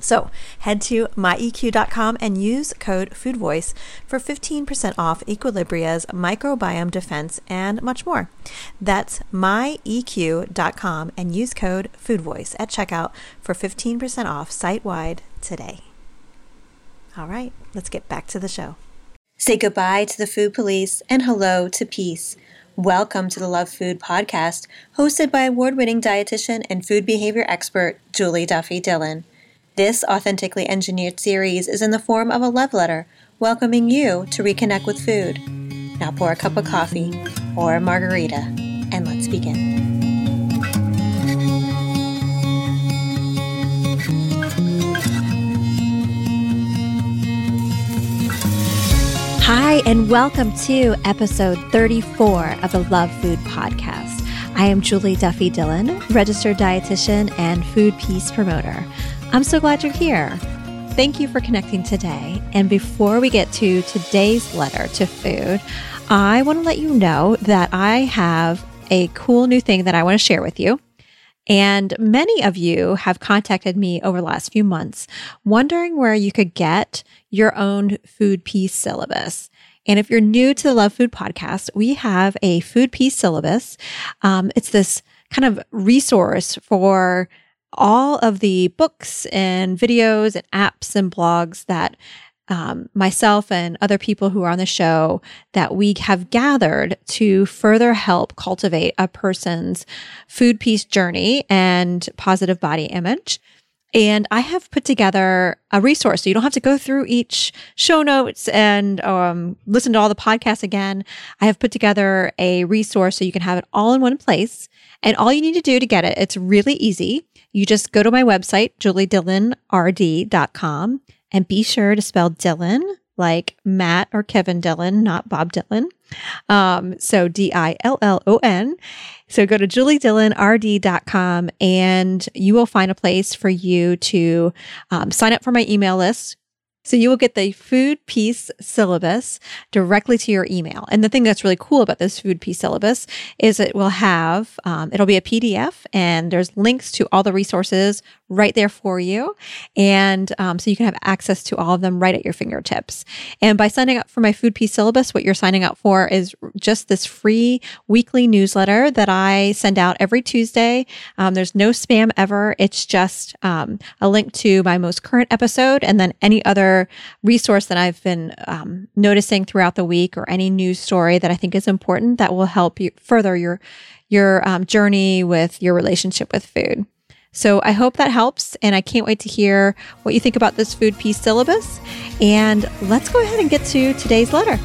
So head to myeq.com and use code FoodVoice for 15% off Equilibria's microbiome defense and much more. That's myeq.com and use code FoodVoice at checkout for 15% off site wide today. All right, let's get back to the show. Say goodbye to the food police and hello to peace. Welcome to the Love Food podcast, hosted by award winning dietitian and food behavior expert Julie Duffy Dillon. This authentically engineered series is in the form of a love letter welcoming you to reconnect with food. Now pour a cup of coffee or a margarita and let's begin. Hi, and welcome to episode 34 of the Love Food Podcast. I am Julie Duffy Dillon, registered dietitian and food peace promoter. I'm so glad you're here. Thank you for connecting today. And before we get to today's letter to food, I want to let you know that I have a cool new thing that I want to share with you. And many of you have contacted me over the last few months wondering where you could get your own food peace syllabus. And if you're new to the Love Food podcast, we have a food peace syllabus. Um, it's this kind of resource for all of the books and videos and apps and blogs that um, myself and other people who are on the show that we have gathered to further help cultivate a person's food peace journey and positive body image. And I have put together a resource. So you don't have to go through each show notes and um, listen to all the podcasts again. I have put together a resource so you can have it all in one place. And all you need to do to get it, it's really easy. You just go to my website, juliedillonrd.com, and be sure to spell Dillon like Matt or Kevin Dillon, not Bob Dylan. Um, so D I L L O N. So go to juliedillonrd.com and you will find a place for you to um, sign up for my email list. So you will get the food peace syllabus directly to your email. And the thing that's really cool about this food peace syllabus is it will have, um, it'll be a PDF and there's links to all the resources right there for you. And um, so you can have access to all of them right at your fingertips. And by signing up for my food peace syllabus, what you're signing up for is just this free weekly newsletter that I send out every Tuesday. Um, there's no spam ever. It's just um, a link to my most current episode and then any other resource that I've been um, noticing throughout the week or any news story that I think is important that will help you further your your um, journey with your relationship with food. So I hope that helps. And I can't wait to hear what you think about this food peace syllabus. And let's go ahead and get to today's letter.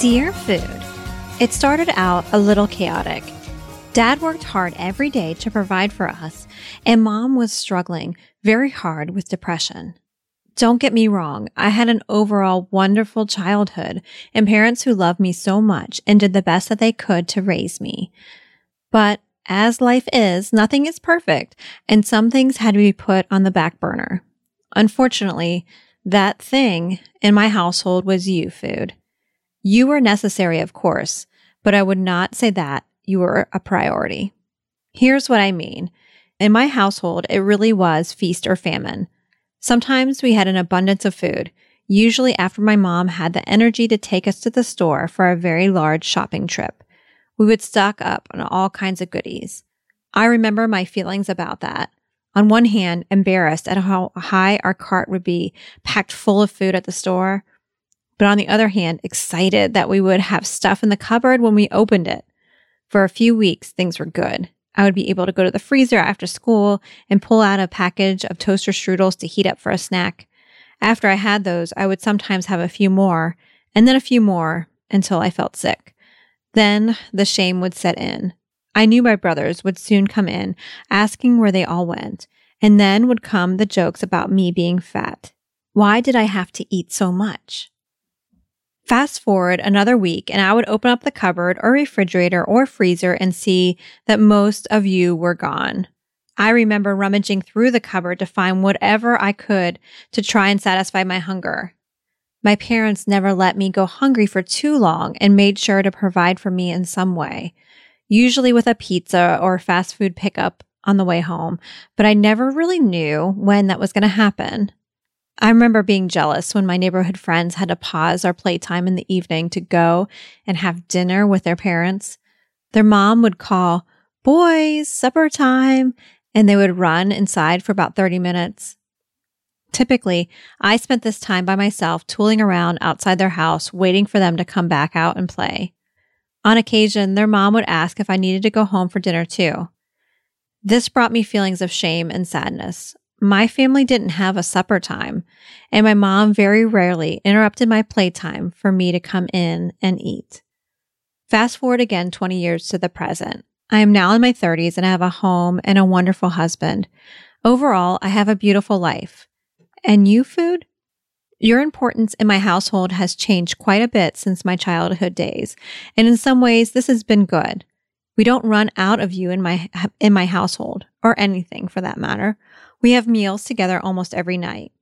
Dear Food, it started out a little chaotic. Dad worked hard every day to provide for us, and mom was struggling very hard with depression. Don't get me wrong. I had an overall wonderful childhood and parents who loved me so much and did the best that they could to raise me. But as life is, nothing is perfect and some things had to be put on the back burner. Unfortunately, that thing in my household was you food. You were necessary, of course, but I would not say that you were a priority. Here's what I mean. In my household, it really was feast or famine. Sometimes we had an abundance of food, usually after my mom had the energy to take us to the store for a very large shopping trip. We would stock up on all kinds of goodies. I remember my feelings about that. On one hand, embarrassed at how high our cart would be packed full of food at the store. But on the other hand, excited that we would have stuff in the cupboard when we opened it. For a few weeks, things were good. I would be able to go to the freezer after school and pull out a package of toaster strudels to heat up for a snack. After I had those, I would sometimes have a few more and then a few more until I felt sick. Then the shame would set in. I knew my brothers would soon come in, asking where they all went, and then would come the jokes about me being fat. Why did I have to eat so much? Fast forward another week, and I would open up the cupboard or refrigerator or freezer and see that most of you were gone. I remember rummaging through the cupboard to find whatever I could to try and satisfy my hunger. My parents never let me go hungry for too long and made sure to provide for me in some way, usually with a pizza or fast food pickup on the way home, but I never really knew when that was going to happen. I remember being jealous when my neighborhood friends had to pause our playtime in the evening to go and have dinner with their parents. Their mom would call, Boys, supper time, and they would run inside for about 30 minutes. Typically, I spent this time by myself tooling around outside their house, waiting for them to come back out and play. On occasion, their mom would ask if I needed to go home for dinner too. This brought me feelings of shame and sadness my family didn't have a supper time, and my mom very rarely interrupted my playtime for me to come in and eat. Fast forward again 20 years to the present. I am now in my 30s and I have a home and a wonderful husband. Overall, I have a beautiful life. And you, food? Your importance in my household has changed quite a bit since my childhood days, and in some ways, this has been good. We don't run out of you in my in my household or anything for that matter. We have meals together almost every night.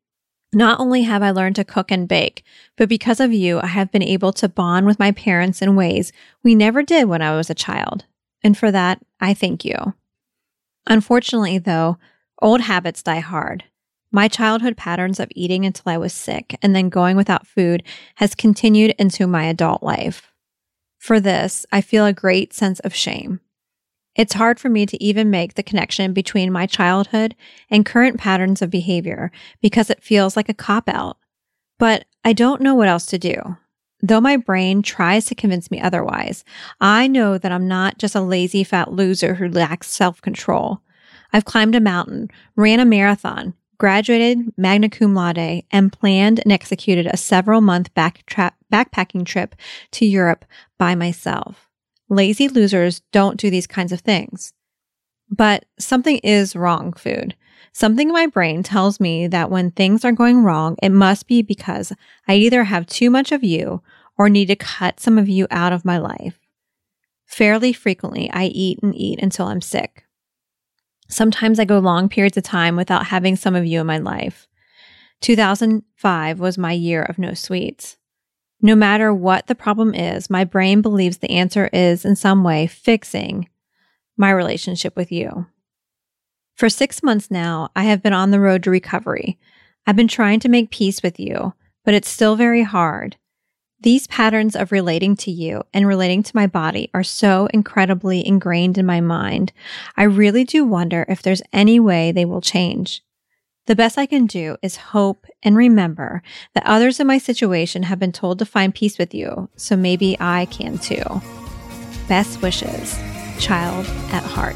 Not only have I learned to cook and bake, but because of you, I have been able to bond with my parents in ways we never did when I was a child. And for that, I thank you. Unfortunately, though, old habits die hard. My childhood patterns of eating until I was sick and then going without food has continued into my adult life. For this, I feel a great sense of shame. It's hard for me to even make the connection between my childhood and current patterns of behavior because it feels like a cop out. But I don't know what else to do. Though my brain tries to convince me otherwise, I know that I'm not just a lazy fat loser who lacks self control. I've climbed a mountain, ran a marathon, graduated magna cum laude, and planned and executed a several month back tra- backpacking trip to Europe by myself. Lazy losers don't do these kinds of things. But something is wrong, food. Something in my brain tells me that when things are going wrong, it must be because I either have too much of you or need to cut some of you out of my life. Fairly frequently, I eat and eat until I'm sick. Sometimes I go long periods of time without having some of you in my life. 2005 was my year of no sweets. No matter what the problem is, my brain believes the answer is in some way fixing my relationship with you. For six months now, I have been on the road to recovery. I've been trying to make peace with you, but it's still very hard. These patterns of relating to you and relating to my body are so incredibly ingrained in my mind. I really do wonder if there's any way they will change. The best I can do is hope and remember that others in my situation have been told to find peace with you, so maybe I can too. Best wishes, child at heart.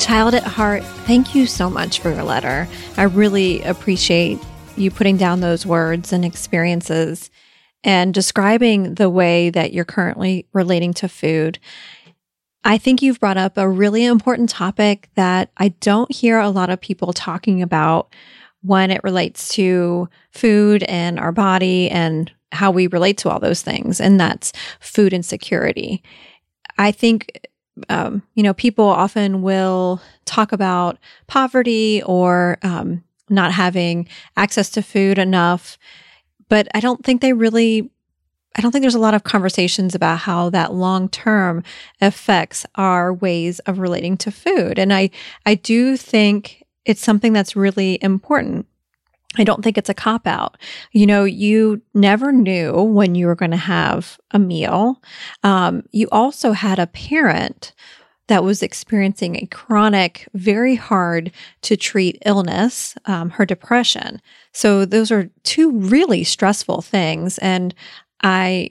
Child at heart, thank you so much for your letter. I really appreciate you putting down those words and experiences and describing the way that you're currently relating to food. I think you've brought up a really important topic that I don't hear a lot of people talking about when it relates to food and our body and how we relate to all those things, and that's food insecurity. I think um, you know, people often will talk about poverty or um, not having access to food enough, but I don't think they really. I don't think there's a lot of conversations about how that long term affects our ways of relating to food. And I, I do think it's something that's really important. I don't think it's a cop out. You know, you never knew when you were going to have a meal. Um, you also had a parent that was experiencing a chronic, very hard to treat illness, um, her depression. So those are two really stressful things. And I,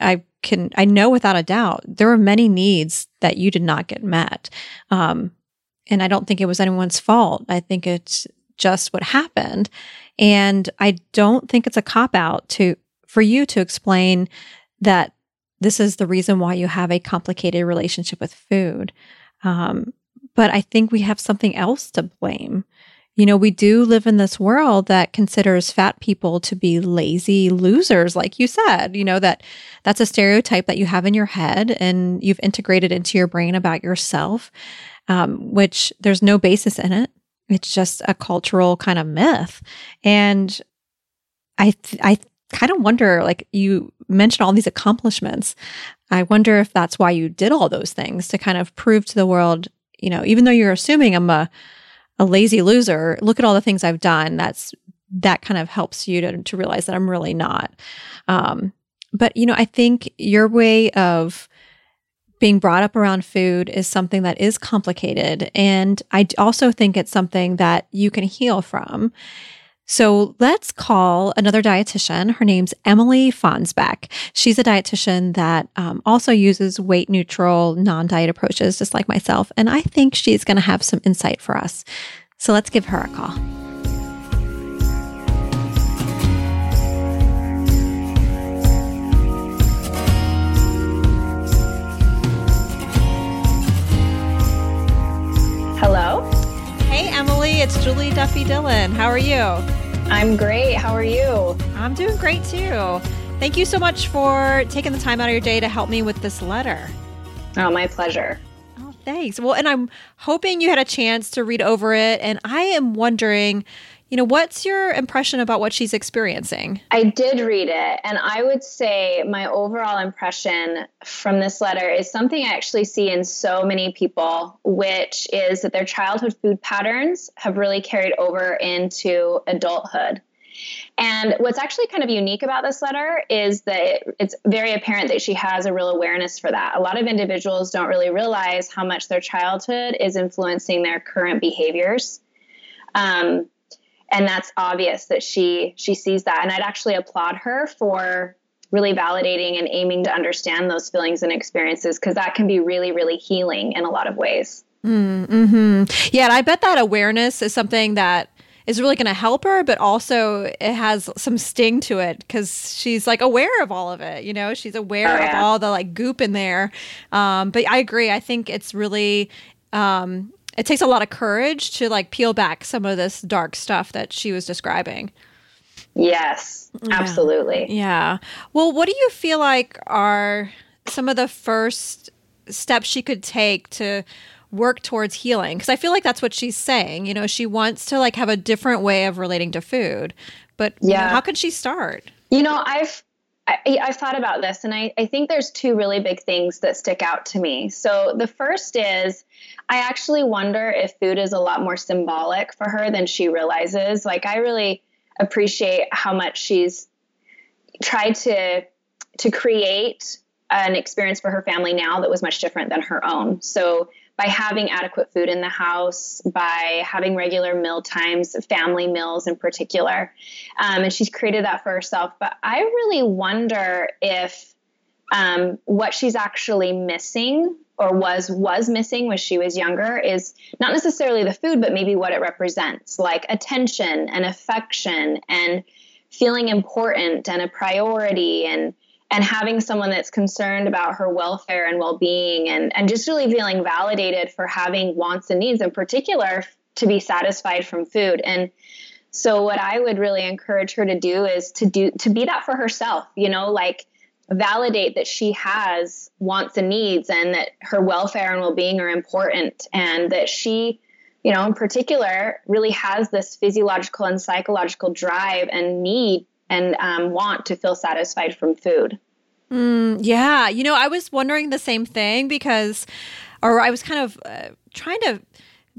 I can, I know without a doubt, there were many needs that you did not get met. Um, and I don't think it was anyone's fault. I think it's just what happened. And I don't think it's a cop out to for you to explain that this is the reason why you have a complicated relationship with food. Um, but I think we have something else to blame. You know, we do live in this world that considers fat people to be lazy losers, like you said, you know, that that's a stereotype that you have in your head and you've integrated into your brain about yourself, um, which there's no basis in it. It's just a cultural kind of myth. And I, th- I kind of wonder, like you mentioned all these accomplishments. I wonder if that's why you did all those things to kind of prove to the world, you know, even though you're assuming I'm a, a lazy loser, look at all the things I've done. That's, that kind of helps you to, to realize that I'm really not. Um, but, you know, I think your way of, being brought up around food is something that is complicated. And I also think it's something that you can heal from. So let's call another dietitian. Her name's Emily Fonnesbeck. She's a dietitian that um, also uses weight neutral, non diet approaches, just like myself. And I think she's going to have some insight for us. So let's give her a call. It's Julie Duffy Dillon. How are you? I'm great. How are you? I'm doing great too. Thank you so much for taking the time out of your day to help me with this letter. Oh, my pleasure. Oh, thanks. Well, and I'm hoping you had a chance to read over it. And I am wondering, you know, what's your impression about what she's experiencing? I did read it, and I would say my overall impression from this letter is something I actually see in so many people, which is that their childhood food patterns have really carried over into adulthood. And what's actually kind of unique about this letter is that it's very apparent that she has a real awareness for that. A lot of individuals don't really realize how much their childhood is influencing their current behaviors. Um, and that's obvious that she she sees that and i'd actually applaud her for really validating and aiming to understand those feelings and experiences because that can be really really healing in a lot of ways mm-hmm. yeah and i bet that awareness is something that is really going to help her but also it has some sting to it because she's like aware of all of it you know she's aware oh, yeah. of all the like goop in there um, but i agree i think it's really um, it takes a lot of courage to like peel back some of this dark stuff that she was describing. Yes, absolutely. Yeah. yeah. Well, what do you feel like are some of the first steps she could take to work towards healing? Because I feel like that's what she's saying. You know, she wants to like have a different way of relating to food, but yeah, you know, how could she start? You know, I've I, have thought about this, and I, I think there's two really big things that stick out to me. So the first is I actually wonder if food is a lot more symbolic for her than she realizes. Like I really appreciate how much she's tried to to create an experience for her family now that was much different than her own. So by having adequate food in the house, by having regular meal times, family meals in particular. Um, and she's created that for herself. But I really wonder if um, what she's actually missing or was was missing when she was younger is not necessarily the food but maybe what it represents like attention and affection and feeling important and a priority and and having someone that's concerned about her welfare and well-being and, and just really feeling validated for having wants and needs in particular to be satisfied from food. And so what i would really encourage her to do is to do to be that for herself you know like validate that she has wants and needs and that her welfare and well-being are important and that she you know in particular really has this physiological and psychological drive and need and um, want to feel satisfied from food mm, yeah. You know i was wondering the same thing because or i was kind of uh, trying to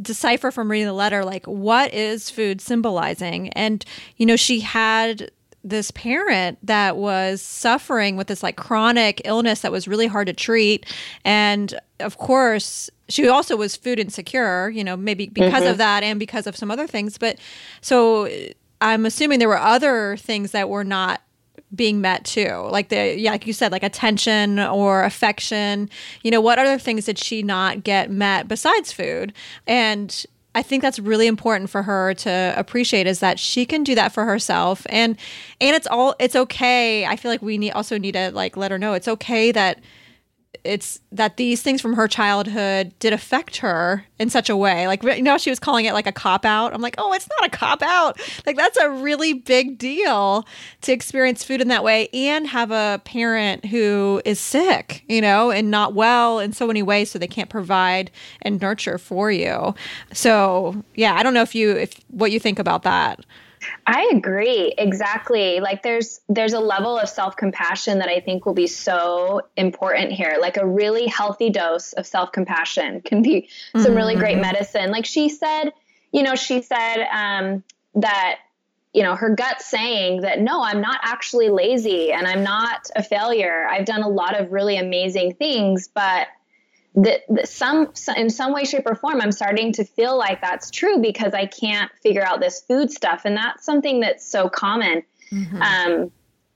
decipher from reading the letter like what is food symbolizing? And you know she had this parent that was suffering with this like chronic illness that was really hard to treat. And of course she also was food insecure you know maybe because mm-hmm. of that and because of some other things. But so i'm assuming there were other things that were not being met too. Like the yeah like you said like attention or affection. You know what other things did she not get met besides food? And I think that's really important for her to appreciate is that she can do that for herself. And and it's all it's okay. I feel like we need also need to like let her know it's okay that it's that these things from her childhood did affect her in such a way. Like, you know, she was calling it like a cop out. I'm like, oh, it's not a cop out. Like, that's a really big deal to experience food in that way and have a parent who is sick, you know, and not well in so many ways, so they can't provide and nurture for you. So, yeah, I don't know if you, if what you think about that. I agree exactly. Like there's there's a level of self-compassion that I think will be so important here. Like a really healthy dose of self-compassion can be some mm-hmm. really great medicine. Like she said, you know, she said um, that you know her gut saying that no i'm not actually lazy and i'm not a failure i've done a lot of really amazing things but that, some in some way shape or form i'm starting to feel like that's true because i can't figure out this food stuff. And that's something that's so common. Mm-hmm. um,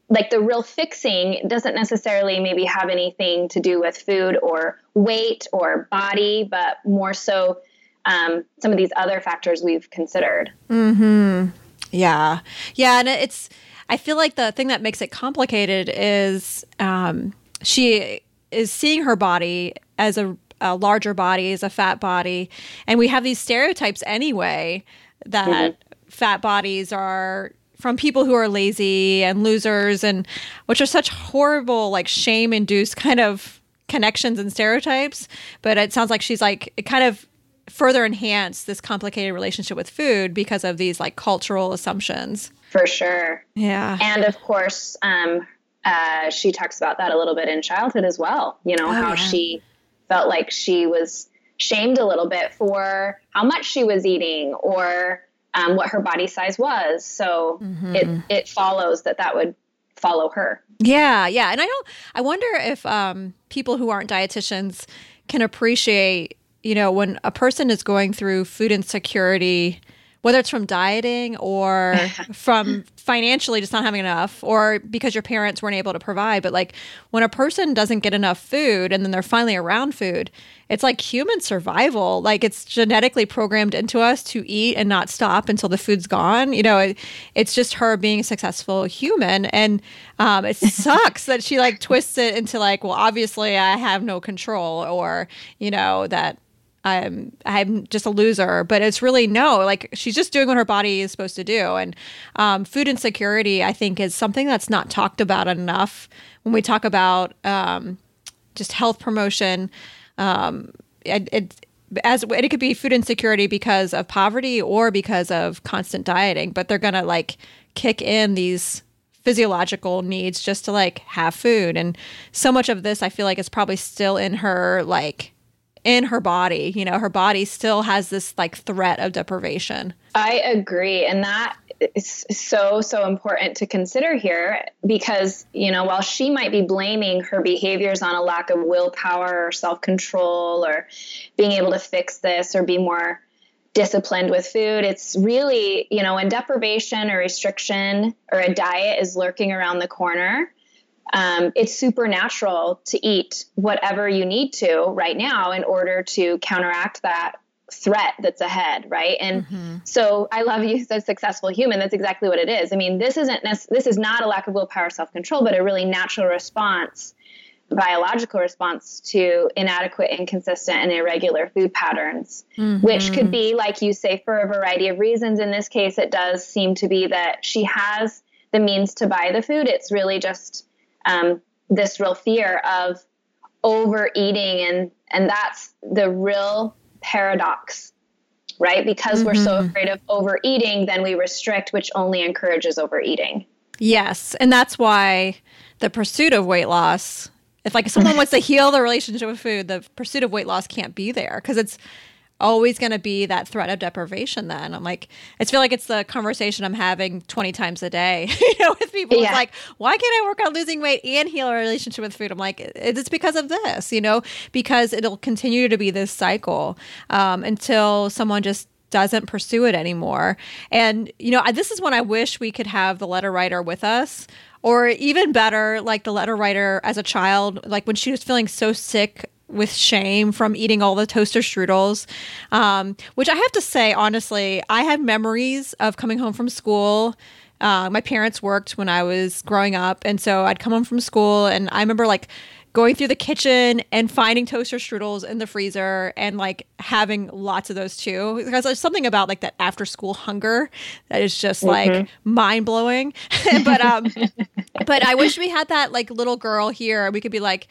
like the real fixing doesn't necessarily maybe have anything to do with food or weight or body but more so um, some of these other factors we've considered. Hmm yeah. Yeah. And it's i feel like the thing that makes it complicated is um, she is seeing her body as a, a, larger body, as a fat body. And we have these stereotypes anyway that mm-hmm. fat bodies are from people who are lazy and losers and which are such horrible like shame induced kind of connections and stereotypes but it sounds like she's like it kind of further enhanced this complicated relationship with food because of these like cultural assumptions for sure yeah and of course um uh, she talks about that a little bit in childhood as well. You know, oh, how yeah. she felt like she was shamed a little bit for how much she was eating or um, what her body size was. So mm-hmm. it, it follows that that would follow her. Yeah, yeah. And I don't, I wonder if um, people who aren't dietitians can appreciate, you know, when a person is going through food insecurity whether it's from dieting or from financially just not having enough or because your parents weren't able to provide but like when a person doesn't get enough food and then they're finally around food it's like human survival. Like it's genetically programmed into us to eat and not stop until the food's gone. You know it, it's just her being a successful human. And um, it sucks that she like twists it into like well obviously i have no control or you know that I'm I'm just a loser. But it's really no, like she's just doing what her body is supposed to do. And um, food insecurity, I think, is something that's not talked about enough when we talk about um, just health promotion. Um, it, it as it could be food insecurity because of poverty or because of constant dieting, but they're gonna like kick in these physiological needs just to like have food and so much of this i feel like is probably still in her like in her body. You know, her body still has this like threat of deprivation. I agree. And that is so, so important to consider here because, you know, while she might be blaming her behaviors on a lack of willpower or self control or being able to fix this or be more disciplined with food, it's really, you know, when deprivation or restriction or a diet is lurking around the corner um, it's supernatural to eat whatever you need to right now in order to counteract that threat that's ahead right? And mm-hmm. so i love you as a successful human. That's exactly what it is. I mean this isn't this is not a lack of willpower self-control but a really natural response biological response to inadequate inconsistent and irregular food patterns mm-hmm. which could be like you say for a variety of reasons. In this case it does seem to be that she has the means to buy the food. It's really just um, this real fear of overeating and and that's the real paradox right because mm-hmm. we're so mm-hmm. afraid of overeating then we restrict which only encourages overeating yes and that's why the pursuit of weight loss if like someone wants to heal the relationship with food the pursuit of weight loss can't be there because it's always going to be that threat of deprivation then. I'm like i feel like it's the conversation i'm having 20 times a day you know with people. Yeah. it's like why can't i work on losing weight and heal a relationship with food? I'm like it's because of this you know because it'll continue to be this cycle um, until someone just doesn't pursue it anymore. And you know this is when i wish we could have the letter writer with us or even better like the letter writer as a child like when she was feeling so sick with shame from eating all the toaster strudels, um, which I have to say, honestly, I have memories of coming home from school. Uh, my parents worked when I was growing up, and so I'd come home from school, and I remember like going through the kitchen and finding toaster strudels in the freezer and like having lots of those too because there's something about like that after school hunger that is just like mm-hmm. mind blowing but um but I wish we had that like little girl here we could be like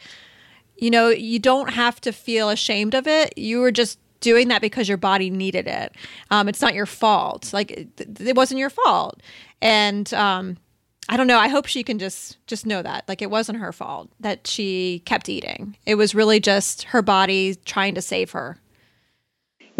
you know, you don't have to feel ashamed of it. You were just doing that because your body needed it. Um, it's not your fault. Like it, it wasn't your fault. And um, I don't know. I hope she can just just know that like it wasn't her fault that she kept eating. It was really just her body trying to save her.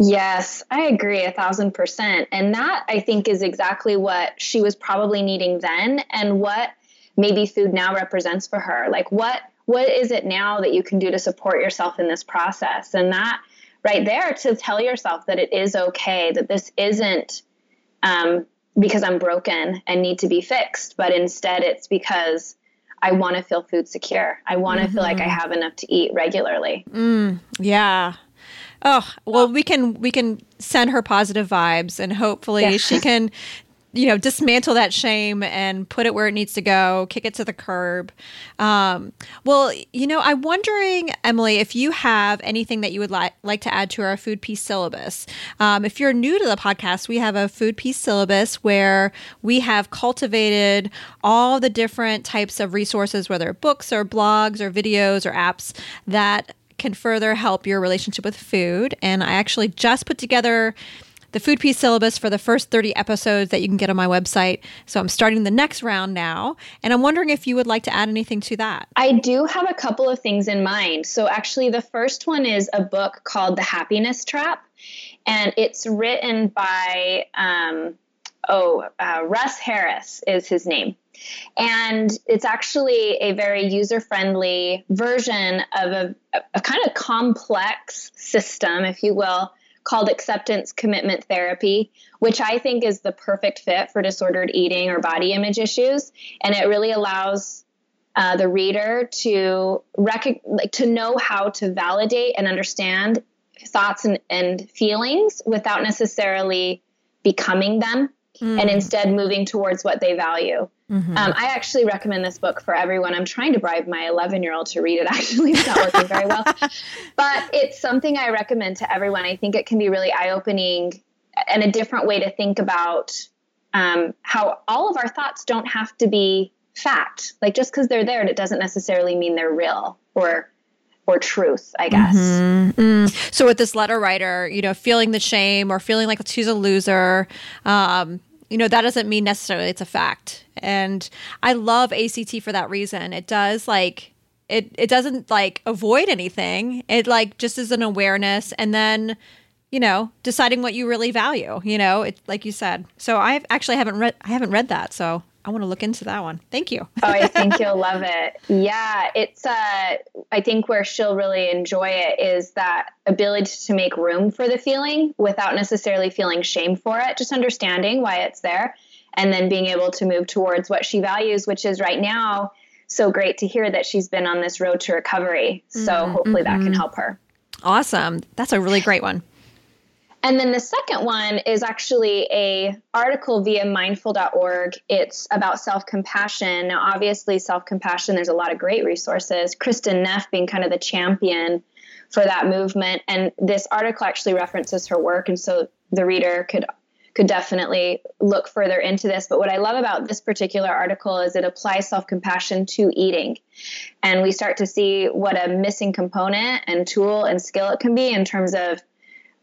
Yes, I agree a thousand percent. And that I think is exactly what she was probably needing then and what maybe food now represents for her. Like what what is it now that you can do to support yourself in this process? And that right there to tell yourself that it is okay, that this isn't um, because I'm broken and need to be fixed, but instead it's because I want to feel food secure. I want to mm-hmm. feel like I mm-hmm. have enough to eat regularly. Mm, yeah. Oh, well, we can we can send her positive vibes and hopefully yeah. she can you know dismantle that shame and put it where it needs to go kick it to the curb. Um, well you know i'm wondering emily if you have anything that you would li- like to add to our food peace syllabus. Um, if you're new to the podcast we have a food peace syllabus where we have cultivated all the different types of resources whether books or blogs or videos or apps that can further help your relationship with food. And i actually just put together the food peace syllabus for the first 30 episodes that you can get on my website. So I'm starting the next round now. And I'm wondering if you would like to add anything to that. I do have a couple of things in mind. So actually, the first one is a book called The Happiness Trap. And it's written by, um, oh, uh, Russ Harris is his name. And it's actually a very user friendly version of a, a, kind of complex system, if you will, called acceptance commitment therapy, which I think is the perfect fit for disordered eating or body image issues. And it really allows uh, the reader to rec- like, to know how to validate and understand thoughts and, and feelings without necessarily becoming them mm. and instead moving towards what they value. Mm-hmm. Um, I actually recommend this book for everyone. I'm trying to bribe my 11 year old to read it. Actually, it's not working very well, but it's something I recommend to everyone. I think it can be really eye opening and a different way to think about um, how all of our thoughts don't have to be fact. Like just because they're there, it doesn't necessarily mean they're real or or truth, I guess. Mm-hmm. Mm. So with this letter writer, you know, feeling the shame or feeling like she's a loser, um, you know, that doesn't mean necessarily it's a fact. And I love ACT for that reason. It does like it it doesn't like avoid anything. It like just is an awareness and then you know, deciding what you really value, you know, it's like you said. So I actually haven't read I haven't read that, so I want to look into that one. Thank you. oh, I think you'll love it. Yeah, it's uh I think where she'll really enjoy it is that ability to make room for the feeling without necessarily feeling shame for it, just understanding why it's there and then being able to move towards what she values, which is right now so great to hear that she's been on this road to recovery. So mm-hmm. hopefully that can mm-hmm. help her. Awesome. That's a really great one. And then the second one is actually a article via mindful.org. It's about self-compassion. Now obviously self-compassion there's a lot of great resources. Kristin Neff being kind of the champion for that movement and this article actually references her work and so the reader could could definitely look further into this. But what I love about this particular article is it applies self compassion to eating. And we start to see what a missing component and tool and skill it can be in terms of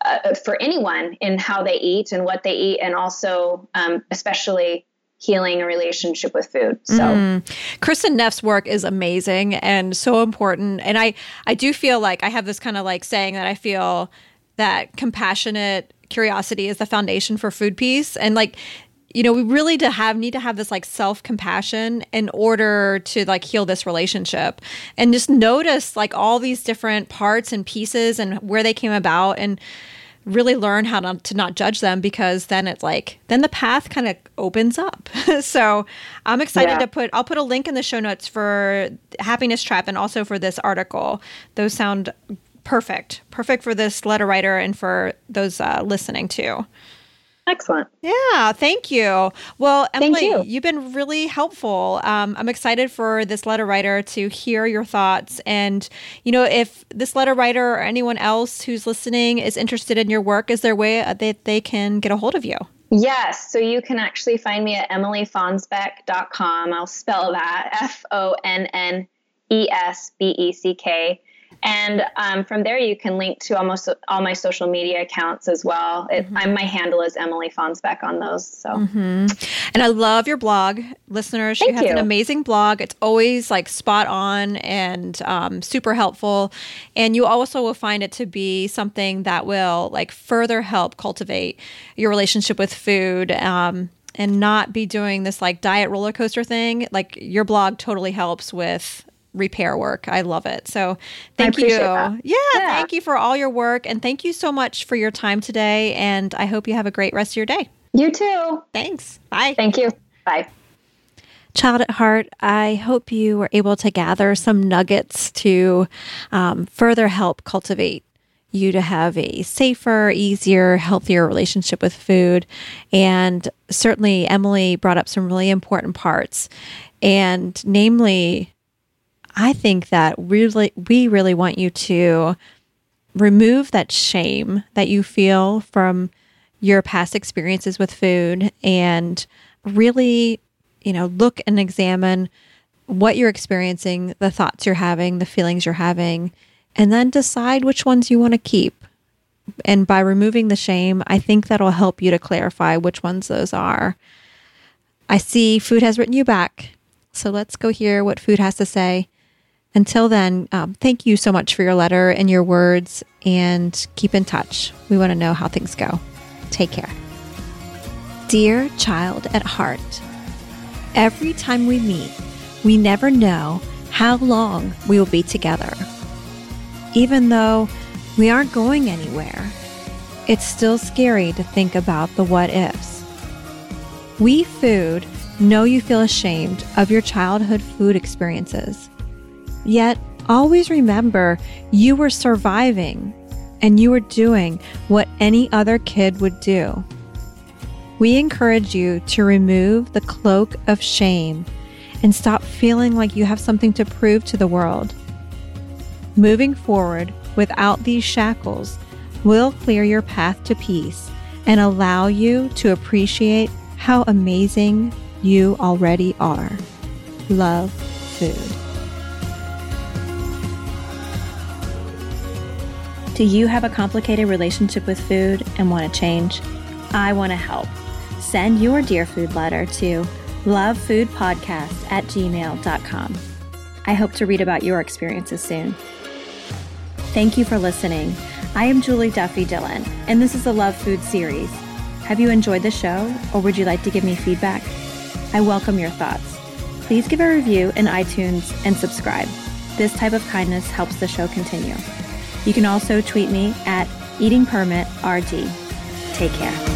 uh, for anyone in how they eat and what they eat, and also, um, especially healing a relationship with food. So mm. Kristin Neff's work is amazing and so important. And I I do feel like I have this kind of like saying that I feel that compassionate curiosity is the foundation for food peace and like you know we really to have need to have this like self-compassion in order to like heal this relationship and just notice like all these different parts and pieces and where they came about and really learn how to, to not judge them because then it's like then the path kind of opens up. So i'm excited yeah. to put i'll put a link in the show notes for happiness trap and also for this article. Those sound perfect perfect for this letter writer and for those uh, listening too Excellent. Yeah, thank you. Well, Emily, you. you've been really helpful. Um, I'm excited for this letter writer to hear your thoughts. And, you know, if this letter writer or anyone else who's listening is interested in your work, is there a way that they can get a hold of you? Yes. So you can actually find me at emilyfonnesbeck.com. I'll spell that F O N N E S B E C K. And um, from there, you can link to almost all my social media accounts as well. It, mm-hmm. my handle is Emily Fonnesbeck on those. So, mm-hmm. and I love your blog, listeners. Thank you have you. an amazing blog. It's always like spot on and um, super helpful. And you also will find it to be something that will like further help cultivate your relationship with food. Um, and not be doing this like diet roller coaster thing. Like your blog totally helps with repair work. I love it. So thank you. Yeah, yeah, thank you for all your work and thank you so much for your time today. And I hope you have a great rest of your day. You too. Thanks. Bye. Thank you. Bye. Child at Heart, I hope you were able to gather some nuggets to um, further help cultivate you to have a safer, easier, healthier relationship with food. And certainly, Emily brought up some really important parts, and namely, I think that really we really want you to remove that shame that you feel from your past experiences with food and really, you know, look and examine what you're experiencing, the thoughts you're having, the feelings you're having, and then decide which ones you want to keep. And by removing the shame, I think that'll help you to clarify which ones those are. I see food has written you back. So let's go hear what food has to say. Until then, um, thank you so much for your letter and your words, and keep in touch. We want to know how things go. Take care. Dear child at heart, every time we meet, we never know how long we will be together. Even though we aren't going anywhere, it's still scary to think about the what ifs. We food know you feel ashamed of your childhood food experiences Yet, always remember you were surviving and you were doing what any other kid would do. We encourage you to remove the cloak of shame and stop feeling like you have something to prove to the world. Moving forward without these shackles will clear your path to peace and allow you to appreciate how amazing you already are. Love food. Do you have a complicated relationship with food and want to change? I want to help. Send your Dear Food letter to lovefoodpodcast at gmail.com. I hope to read about your experiences soon. Thank you for listening. I am Julie Duffy Dillon, and this is the Love Food series. Have you enjoyed the show, or would you like to give me feedback? I welcome your thoughts. Please give a review in iTunes and subscribe. This type of kindness helps the show continue. You can also tweet me at eatingpermitrg. Take care.